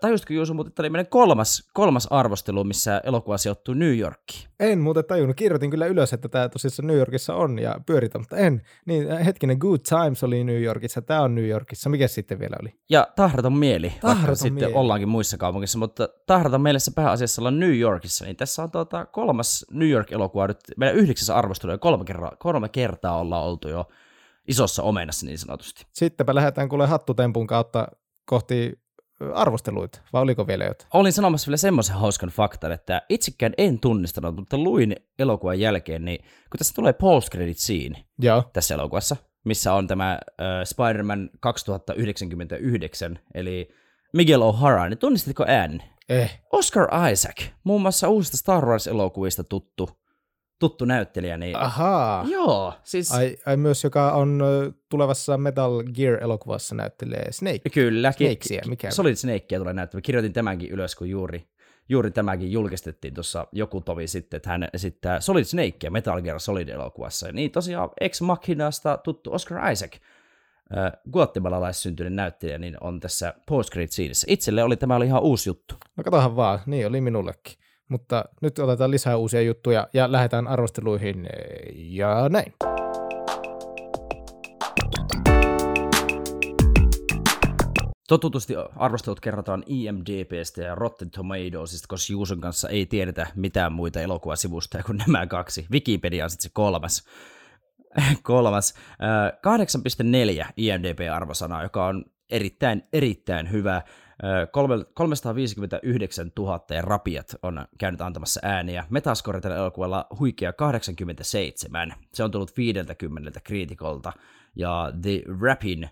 tajusitko Juuso, mutta tämä oli meidän kolmas, kolmas arvostelu, missä elokuva sijoittuu New Yorkiin? En muuten tajunnut. Kirjoitin kyllä ylös, että tämä tosissaan New Yorkissa on ja pyöritä, mutta en. Niin hetkinen, Good Times oli New Yorkissa, tämä on New Yorkissa. Mikä sitten vielä oli? Ja Tahraton mieli, tahraton vaikka mieli. sitten ollaankin muissa kaupungissa, mutta Tahraton mielessä pääasiassa olla New Yorkissa, niin tässä on tuota kolmas New York-elokuva nyt meidän yhdeksäs arvostelu ja kolme kertaa, kolme kertaa ollaan oltu jo isossa omenassa niin sanotusti. Sittenpä lähdetään kuule hattutempun kautta kohti arvosteluita, vai oliko vielä jotain? Olin sanomassa vielä semmoisen hauskan faktan, että itsekään en tunnistanut, mutta luin elokuvan jälkeen, niin kun tässä tulee post-credit scene Joo. tässä elokuvassa, missä on tämä äh, Spider-Man 2099, eli Miguel O'Hara, niin tunnistitko äänen? Eh. Oscar Isaac, muun muassa uusista Star Wars-elokuvista tuttu tuttu näyttelijä. Niin... Ahaa. Joo. Siis... Ai, ai myös, joka on tulevassa Metal Gear-elokuvassa näyttelee Snake. Kyllä. Snakesia, mikä Solid Snakea tulee näyttämään. Kirjoitin tämänkin ylös, kun juuri, juuri tämäkin julkistettiin tuossa joku tovi sitten, että hän esittää Solid Snakea Metal Gear Solid-elokuvassa. Niin tosiaan Ex Machinasta tuttu Oscar Isaac, äh, guatemalalaissyntyinen näyttelijä, niin on tässä post credit Itselle oli tämä oli ihan uusi juttu. No katsohan vaan, niin oli minullekin. Mutta nyt otetaan lisää uusia juttuja ja lähdetään arvosteluihin ja näin. Totutusti arvostelut kerrotaan IMDBstä ja Rotten Tomatoesista, koska Juuson kanssa ei tiedetä mitään muita elokuvasivustoja kuin nämä kaksi. Wikipedia on sitten se kolmas. kolmas. 8.4 IMDB-arvosana, joka on erittäin, erittäin hyvä. 359 000 ja rapiat on käynyt antamassa ääniä. Metascore tällä elokuvalla huikea 87. Se on tullut 50 kriitikolta. Ja The Rapin,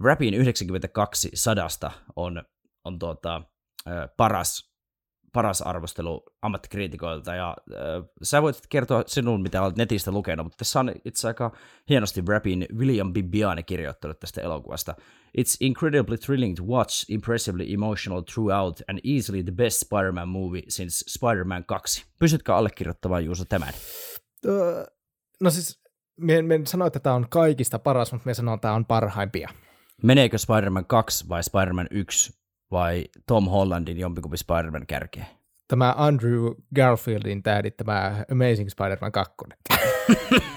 Rapin 92 sadasta on, on tuota, paras paras arvostelu ammattikriitikoilta, ja äh, sä voit kertoa sinun, mitä olet netistä lukenut, mutta tässä on itse aika hienosti Rapin William Bibiani kirjoittanut tästä elokuvasta. It's incredibly thrilling to watch, impressively emotional throughout, and easily the best Spider-Man movie since Spider-Man 2. Pystytkö allekirjoittamaan Juuso tämän? no siis, me, me sanoin, että tämä on kaikista paras, mutta me sanoin, että tämä on parhaimpia. Meneekö Spider-Man 2 vai Spider-Man 1 vai Tom Hollandin jompikumpi Spider-Man kärkeä? Tämä Andrew Garfieldin tähdittämä Amazing Spider-Man 2.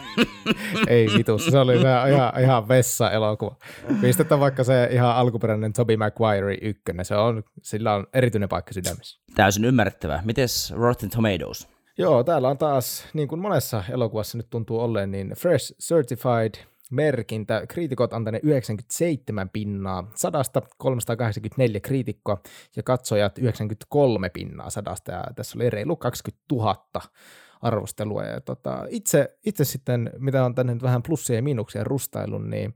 Ei vitus, se oli ihan, ihan, ihan vessa-elokuva. Pistetään vaikka se ihan alkuperäinen Tobey Maguire ykkönen, se on, sillä on erityinen paikka sydämessä. Täysin ymmärrettävää. Mites Rotten Tomatoes? Joo, täällä on taas, niin kuin monessa elokuvassa nyt tuntuu olleen, niin Fresh Certified merkintä. Kriitikot antaneet 97 pinnaa sadasta, 384 kriitikkoa ja katsojat 93 pinnaa sadasta ja tässä oli reilu 20 000 arvostelua. Ja tota, itse, itse sitten, mitä on tänne vähän plussia ja miinuksia rustailun, niin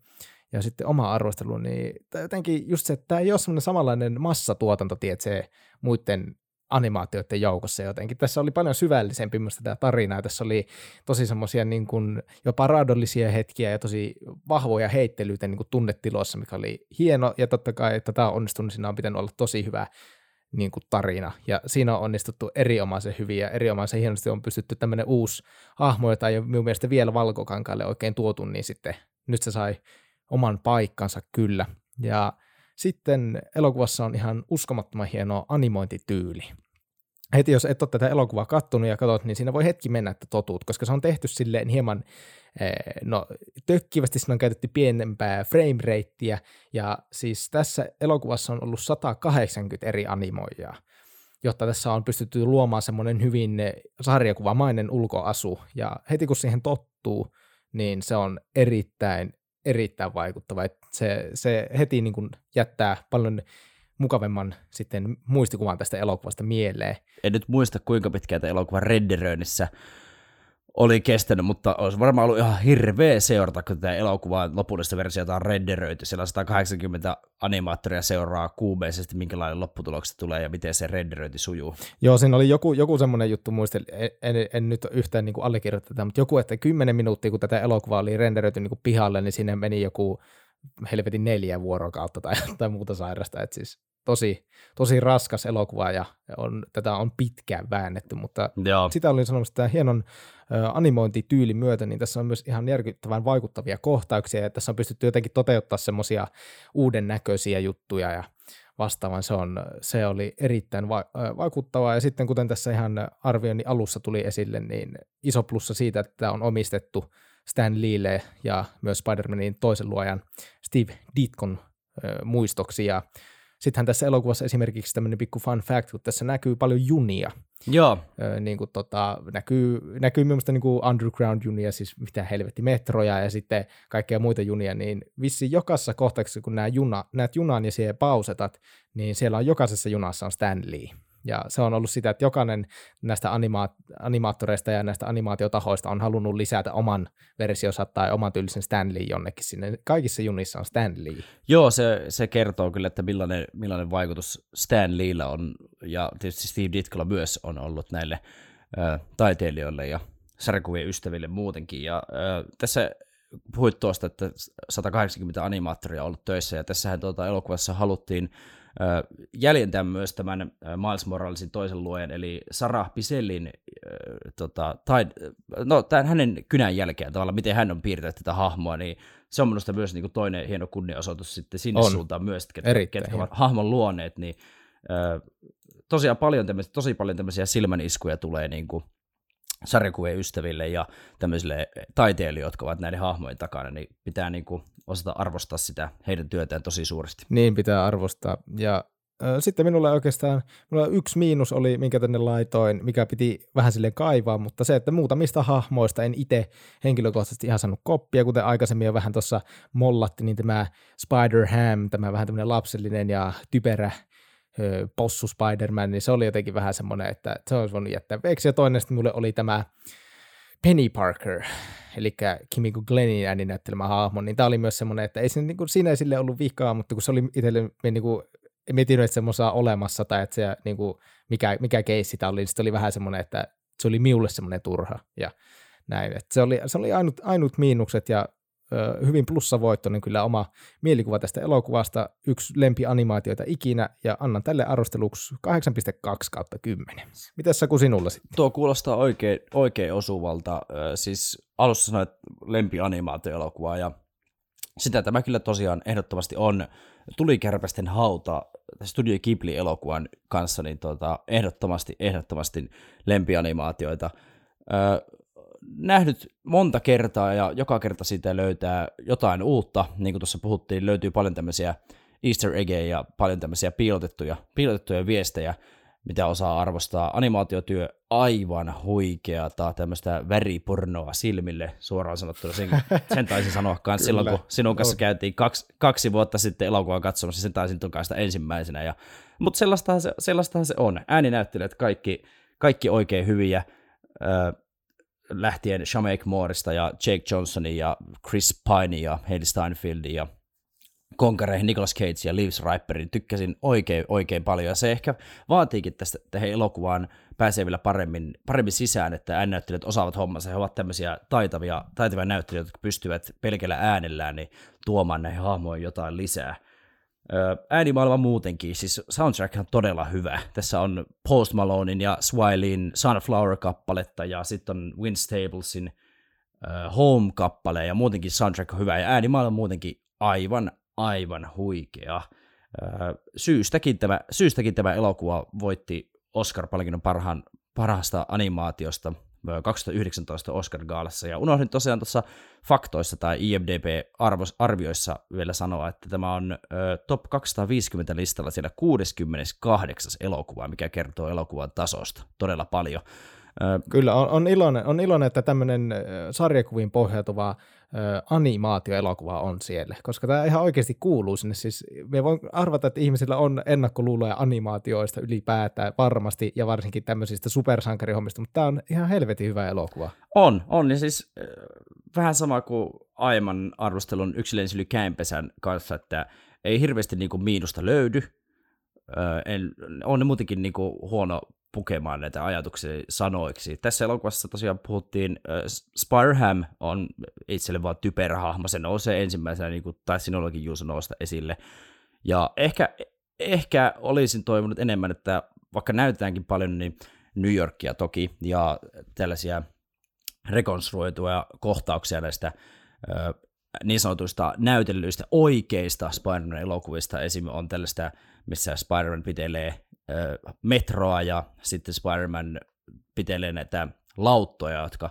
ja sitten oma arvostelu, niin jotenkin just se, että tämä ei ole semmoinen samanlainen massatuotanto, tiedätkö, muiden animaatioiden joukossa jotenkin. Tässä oli paljon syvällisempi minusta tämä tarina, tässä oli tosi semmoisia niin kuin jopa raadollisia hetkiä ja tosi vahvoja heittelyitä niin kuin tunnetiloissa, mikä oli hieno, ja totta kai, että tämä on onnistunut, siinä on pitänyt olla tosi hyvä niin kuin tarina, ja siinä on onnistuttu erinomaisen hyvin, ja erinomaisen hienosti on pystytty tämmöinen uusi hahmo, jota ei ole minun mielestä vielä valkokankaalle oikein tuotu, niin sitten nyt se sai oman paikkansa kyllä, ja sitten elokuvassa on ihan uskomattoman hieno animointityyli heti jos et ole tätä elokuvaa kattonut ja katsot, niin siinä voi hetki mennä, että totuut, koska se on tehty silleen hieman, eh, no tökkivästi siinä on käytetty pienempää frame rateä, ja siis tässä elokuvassa on ollut 180 eri animoijaa, jotta tässä on pystytty luomaan semmoinen hyvin sarjakuvamainen ulkoasu, ja heti kun siihen tottuu, niin se on erittäin, erittäin vaikuttava, että se, se heti niin kuin jättää paljon mukavemman sitten muistikuvan tästä elokuvasta mieleen. En nyt muista, kuinka pitkään tämä elokuva renderöinnissä oli kestänyt, mutta olisi varmaan ollut ihan hirveä seurata, kun tämä elokuva lopullista versiota on renderöity. Siellä on 180 animaattoria seuraa kuumeisesti, minkälainen lopputulokset tulee ja miten se renderöinti sujuu. Joo, siinä oli joku, joku semmoinen juttu, muistelin, en, en, en nyt yhtään niin allekirjoittaa, mutta joku, että 10 minuuttia, kun tätä elokuvaa oli renderöity niin kuin pihalle, niin sinne meni joku helvetin neljä vuorokautta tai, tai muuta sairasta, että siis tosi, tosi raskas elokuva ja on, tätä on pitkään väännetty, mutta Joo. sitä olin sanomassa, että hienon animointityylin myötä, niin tässä on myös ihan järkyttävän vaikuttavia kohtauksia ja tässä on pystytty jotenkin toteuttaa semmoisia uuden näköisiä juttuja ja vastaavan se, on, se oli erittäin va- vaikuttavaa ja sitten kuten tässä ihan arvioinnin alussa tuli esille, niin iso plussa siitä, että tämä on omistettu Stan Leelle ja myös Spider-Manin toisen luojan Steve Ditkon muistoksi ja Sittenhän tässä elokuvassa esimerkiksi tämmöinen pikku fun fact, kun tässä näkyy paljon junia. Joo. Öö, niin kuin tota, näkyy, näkyy myös niin kuin underground-junia, siis mitä helvetti metroja ja sitten kaikkea muita junia, niin vissi jokaisessa kohtauksessa, kun nämä juna, näet junan ja siellä pausetat, niin siellä on jokaisessa junassa on Stanley. Ja se on ollut sitä, että jokainen näistä anima- animaattoreista ja näistä animaatiotahoista on halunnut lisätä oman versionsa tai oman tyylisen Stanley jonnekin sinne. Kaikissa junissa on Stanley. Joo, se, se kertoo kyllä, että millainen, millainen vaikutus Stan Leellä on, ja tietysti Steve Ditkolla myös on ollut näille ö, taiteilijoille ja sarjakuvien ystäville muutenkin. Ja ö, tässä puhuit tuosta, että 180 animaattoria on ollut töissä, ja tässähän tuota elokuvassa haluttiin jäljentää myös tämän Miles Moralesin toisen luojan, eli Sarah Pisellin tota, tai, no, tämän hänen kynän jälkeen tavallaan, miten hän on piirtänyt tätä hahmoa, niin se on minusta myös niin kuin toinen hieno kunniaosoitus sitten sinne on. suuntaan myös, ketkä, ketkä ovat hahmon luoneet, niin tosiaan paljon tosi paljon tämmöisiä silmäniskuja tulee niin kuin sarjakuvien ystäville ja tämmöisille taiteilijoille, jotka ovat näiden hahmojen takana, niin pitää niin kuin osata arvostaa sitä heidän työtään tosi suuresti. Niin pitää arvostaa. Ja äh, sitten minulla oikeastaan minulla yksi miinus oli, minkä tänne laitoin, mikä piti vähän sille kaivaa, mutta se, että muutamista hahmoista en itse henkilökohtaisesti ihan saanut koppia, kuten aikaisemmin jo vähän tuossa mollatti, niin tämä Spider-Ham, tämä vähän tämmöinen lapsellinen ja typerä possu Spider-Man, niin se oli jotenkin vähän semmoinen, että se olisi voinut jättää veeksi. Ja toinen sitten mulle oli tämä Penny Parker, eli Kimiko Glennin ääni näyttelemä hahmo, niin tämä oli myös semmoinen, että ei siinä, niin kuin, siinä ei sille ollut vikaa, mutta kun se oli itselle niin kuin, en tiedä, että semmoista olemassa tai että se, niin kuin, mikä, mikä keissi tämä oli, niin sitten oli vähän semmoinen, että se oli miulle semmoinen turha ja näin. Se oli, se oli ainut, ainut miinukset ja hyvin plussavoittoinen kyllä oma mielikuva tästä elokuvasta, yksi lempianimaatioita ikinä, ja annan tälle arvosteluksi 8,2 kautta 10. Mitäs Saku sinulla sitten? Tuo kuulostaa oikein, oikein osuvalta. Siis alussa sanoit lempianimaatioelokuvaa, ja sitä tämä kyllä tosiaan ehdottomasti on. Tuli Kärpästen hauta Studio Ghibli-elokuvan kanssa, niin tota, ehdottomasti, ehdottomasti lempianimaatioita nähnyt monta kertaa ja joka kerta siitä löytää jotain uutta. Niin kuin tuossa puhuttiin, löytyy paljon tämmöisiä easter eggejä ja paljon tämmöisiä piilotettuja, piilotettuja viestejä. mitä osaa arvostaa. Animaatiotyö aivan huikeata, tämmöistä väripornoa silmille suoraan sanottuna. Sen, sen taisin sanoa myös silloin, kun sinun kanssa käytiin kaksi, kaksi vuotta sitten elokuvaa katsomassa, sen taisin tukaista ensimmäisenä. Ja, mutta sellaistahan se, sellaistahan se on. Ääninäyttelijät kaikki, kaikki oikein hyviä. Ö, lähtien Shamek Moorista ja Jake Johnsonin ja Chris Pine ja Haley Steinfeldin ja konkareihin Nicolas Cage ja Liv Schreiberin tykkäsin oikein, oikein paljon, ja se ehkä vaatiikin tästä tähän elokuvaan pääsee vielä paremmin, paremmin sisään, että ääninäyttelijät osaavat hommansa, he ovat tämmöisiä taitavia, taitavia näyttelijöitä, jotka pystyvät pelkällä äänellään niin tuomaan näihin hahmoihin jotain lisää. Äänimaailma muutenkin, siis soundtrack on todella hyvä. Tässä on Post Malonein ja Swilin Sunflower-kappaletta ja sitten on Vince Stablesin Home-kappale ja muutenkin soundtrack on hyvä ja äänimaailma muutenkin aivan, aivan huikea. Syystäkin tämä, syystäkin tämä elokuva voitti Oscar-palkinnon parhaan, parhaasta animaatiosta 2019 Oscar-gaalassa, ja unohdin tosiaan tuossa faktoissa tai IMDb-arvioissa vielä sanoa, että tämä on top 250 listalla siellä 68. elokuva, mikä kertoo elokuvan tasosta todella paljon. Kyllä, on, on, iloinen, on iloinen, että tämmöinen sarjakuviin pohjautuva animaatioelokuva on siellä, koska tämä ihan oikeasti kuuluu sinne. Siis me voin arvata, että ihmisillä on ennakkoluuloja animaatioista ylipäätään varmasti, ja varsinkin tämmöisistä supersankarihommista, mutta tämä on ihan helvetin hyvä elokuva. On, on, ja siis vähän sama kuin aiemman arvostelun yksilöllisen yli käänpesän kanssa, että ei hirveästi niinku miinusta löydy, en, on ne muutenkin niinku huono pukemaan näitä ajatuksia sanoiksi. Tässä elokuvassa tosiaan puhuttiin, äh, Spireham on itselle vaan typerä hahmo, se nousee ensimmäisenä, niin kuin taisi sinullakin Juuso nousta esille. Ja ehkä, ehkä olisin toivonut enemmän, että vaikka näytetäänkin paljon, niin New Yorkia toki, ja tällaisia rekonstruoituja kohtauksia näistä äh, niin sanotuista näytellyistä oikeista Spider-Man-elokuvista. Esim. on tällaista, missä Spider-Man pitelee metroa ja sitten Spider-Man pitelee näitä lauttoja, jotka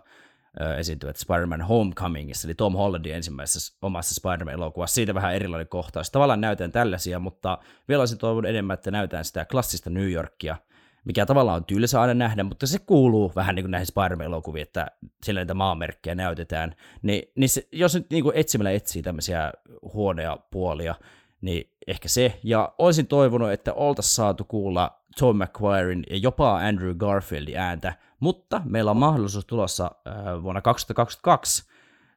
esiintyvät Spider-Man Homecomingissa, eli Tom Hollandin ensimmäisessä omassa Spider-Man-elokuvassa. Siitä vähän erilainen kohtaus. Tavallaan näytän tällaisia, mutta vielä olisin toivonut enemmän, että näytän sitä klassista New Yorkia, mikä tavallaan on tylsä aina nähdä, mutta se kuuluu vähän niin kuin näihin Spider-Man-elokuviin, että sillä niitä maamerkkejä näytetään. Ni, niin se, jos nyt niin kuin etsimällä etsii tämmöisiä huoneja puolia, niin ehkä se. Ja olisin toivonut, että oltaisiin saatu kuulla Tom McQuarrin ja jopa Andrew Garfieldin ääntä, mutta meillä on mahdollisuus tulossa äh, vuonna 2022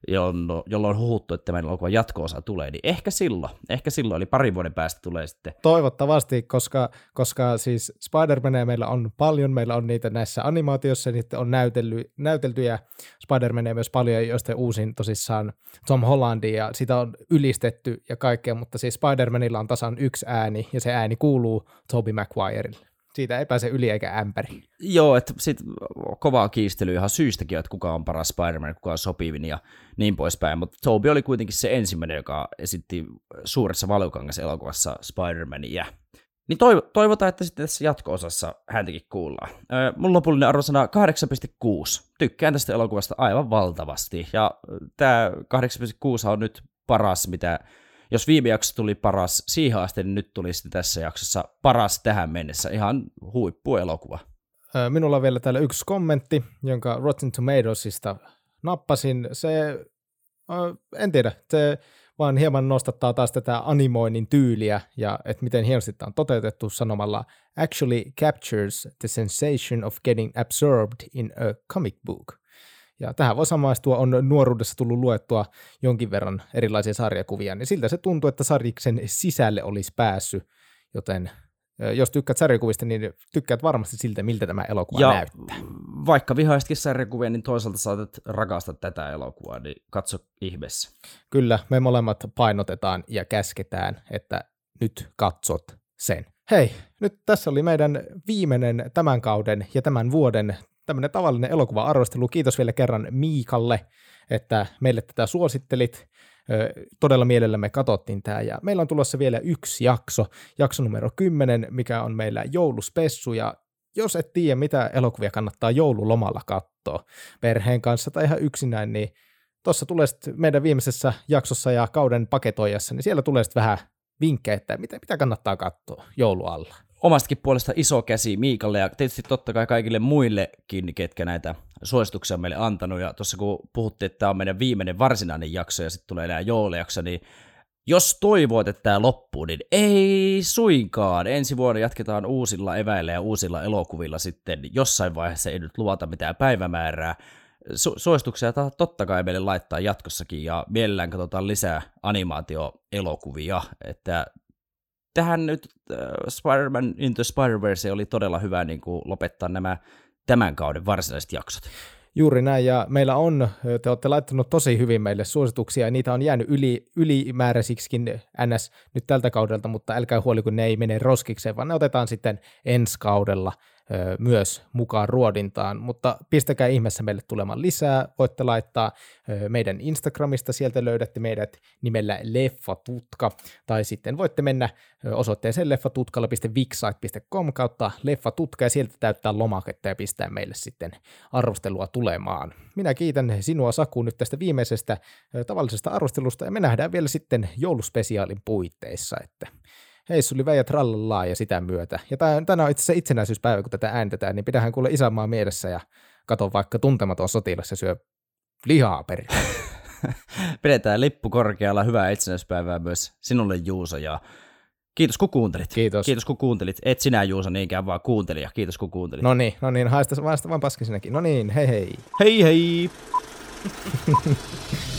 jolloin, on huhuttu, että tämän elokuvan jatko-osa tulee, niin ehkä silloin, ehkä silloin, eli parin vuoden päästä tulee sitten. Toivottavasti, koska, koska siis Spider-Mania meillä on paljon, meillä on niitä näissä animaatioissa, niitä on näytelly, näyteltyjä Spider-Mania myös paljon, joista uusin tosissaan Tom Hollandi, ja sitä on ylistetty ja kaikkea, mutta siis Spider-Manilla on tasan yksi ääni, ja se ääni kuuluu Tobey Maguirelle. Siitä ei pääse yli eikä ämpäri. Joo, että sit kovaa kiistelyä ihan syystäkin, että kuka on paras Spider-Man, kuka on sopivin ja niin poispäin, mutta Toby oli kuitenkin se ensimmäinen, joka esitti suuressa valiokangas elokuvassa Spider-Mania. Niin toiv- toivotaan, että sitten tässä jatko-osassa häntäkin kuullaan. Öö, mun lopullinen arvosana 8,6. Tykkään tästä elokuvasta aivan valtavasti. Ja tämä 8,6 on nyt paras, mitä jos viime jaksossa tuli paras siihen asti, niin nyt tuli sitten tässä jaksossa paras tähän mennessä. Ihan huippuelokuva. Minulla on vielä täällä yksi kommentti, jonka Rotten Tomatoesista nappasin. Se, en tiedä, se vaan hieman nostattaa taas tätä animoinnin tyyliä ja että miten hienosti tämä on toteutettu sanomalla actually captures the sensation of getting absorbed in a comic book – ja tähän voi samaistua, on nuoruudessa tullut luettua jonkin verran erilaisia sarjakuvia, niin siltä se tuntuu, että sarjiksen sisälle olisi päässyt, joten jos tykkäät sarjakuvista, niin tykkäät varmasti siltä, miltä tämä elokuva ja näyttää. vaikka vihaistkin sarjakuvia, niin toisaalta saatat rakastaa tätä elokuvaa, niin katso ihmeessä. Kyllä, me molemmat painotetaan ja käsketään, että nyt katsot sen. Hei, nyt tässä oli meidän viimeinen tämän kauden ja tämän vuoden tämmöinen tavallinen elokuva-arvostelu. Kiitos vielä kerran Miikalle, että meille tätä suosittelit. Todella mielellämme katsottiin tämä ja meillä on tulossa vielä yksi jakso, jakso numero 10, mikä on meillä jouluspessu ja jos et tiedä, mitä elokuvia kannattaa joululomalla katsoa perheen kanssa tai ihan yksinään, niin tuossa tulee meidän viimeisessä jaksossa ja kauden paketoijassa, niin siellä tulee vähän vinkkejä, että mitä, mitä kannattaa katsoa joulualla. Omastakin puolesta iso käsi Miikalle ja tietysti totta kai kaikille muillekin, ketkä näitä suosituksia on meille antanut. Ja tuossa kun puhuttiin, että tämä on meidän viimeinen varsinainen jakso ja sitten tulee enää joulujakso, niin jos toivoit, että tämä loppuu, niin ei suinkaan. Ensi vuonna jatketaan uusilla eväillä ja uusilla elokuvilla sitten. Jossain vaiheessa ei nyt luvata mitään päivämäärää. Su- suosituksia totta kai meille laittaa jatkossakin ja mielellään katsotaan lisää animaatioelokuvia. Että tähän nyt äh, Spider-Man Into Spider-Verse oli todella hyvä niin kuin lopettaa nämä tämän kauden varsinaiset jaksot. Juuri näin, ja meillä on, te olette laittanut tosi hyvin meille suosituksia, ja niitä on jäänyt yli, ylimääräisiksikin NS nyt tältä kaudelta, mutta älkää huoli, kun ne ei mene roskikseen, vaan ne otetaan sitten ensi kaudella myös mukaan ruodintaan, mutta pistäkää ihmeessä meille tulemaan lisää, voitte laittaa meidän Instagramista, sieltä löydätte meidät nimellä Leffatutka, tai sitten voitte mennä osoitteeseen leffatutkalla.vixsite.com kautta leffatutka, ja sieltä täyttää lomaketta ja pistää meille sitten arvostelua tulemaan. Minä kiitän sinua Saku nyt tästä viimeisestä tavallisesta arvostelusta, ja me nähdään vielä sitten jouluspesiaalin puitteissa, että hei, oli väijä trallallaa ja sitä myötä. Ja tänään on itse asiassa itsenäisyyspäivä, kun tätä ääntetään, niin pidähän kuule isänmaa mielessä ja kato vaikka tuntematon sotilas ja syö lihaa perin. Pidetään lippu korkealla, hyvää itsenäisyyspäivää myös sinulle Juuso ja Kiitos kun kuuntelit. Kiitos. Kiitos kun kuuntelit. Et sinä Juuso niinkään vaan kuuntelija. Kiitos kun kuuntelit. No niin, no niin, haista vaan, vaan paski sinäkin. No niin, hei hei. Hei hei.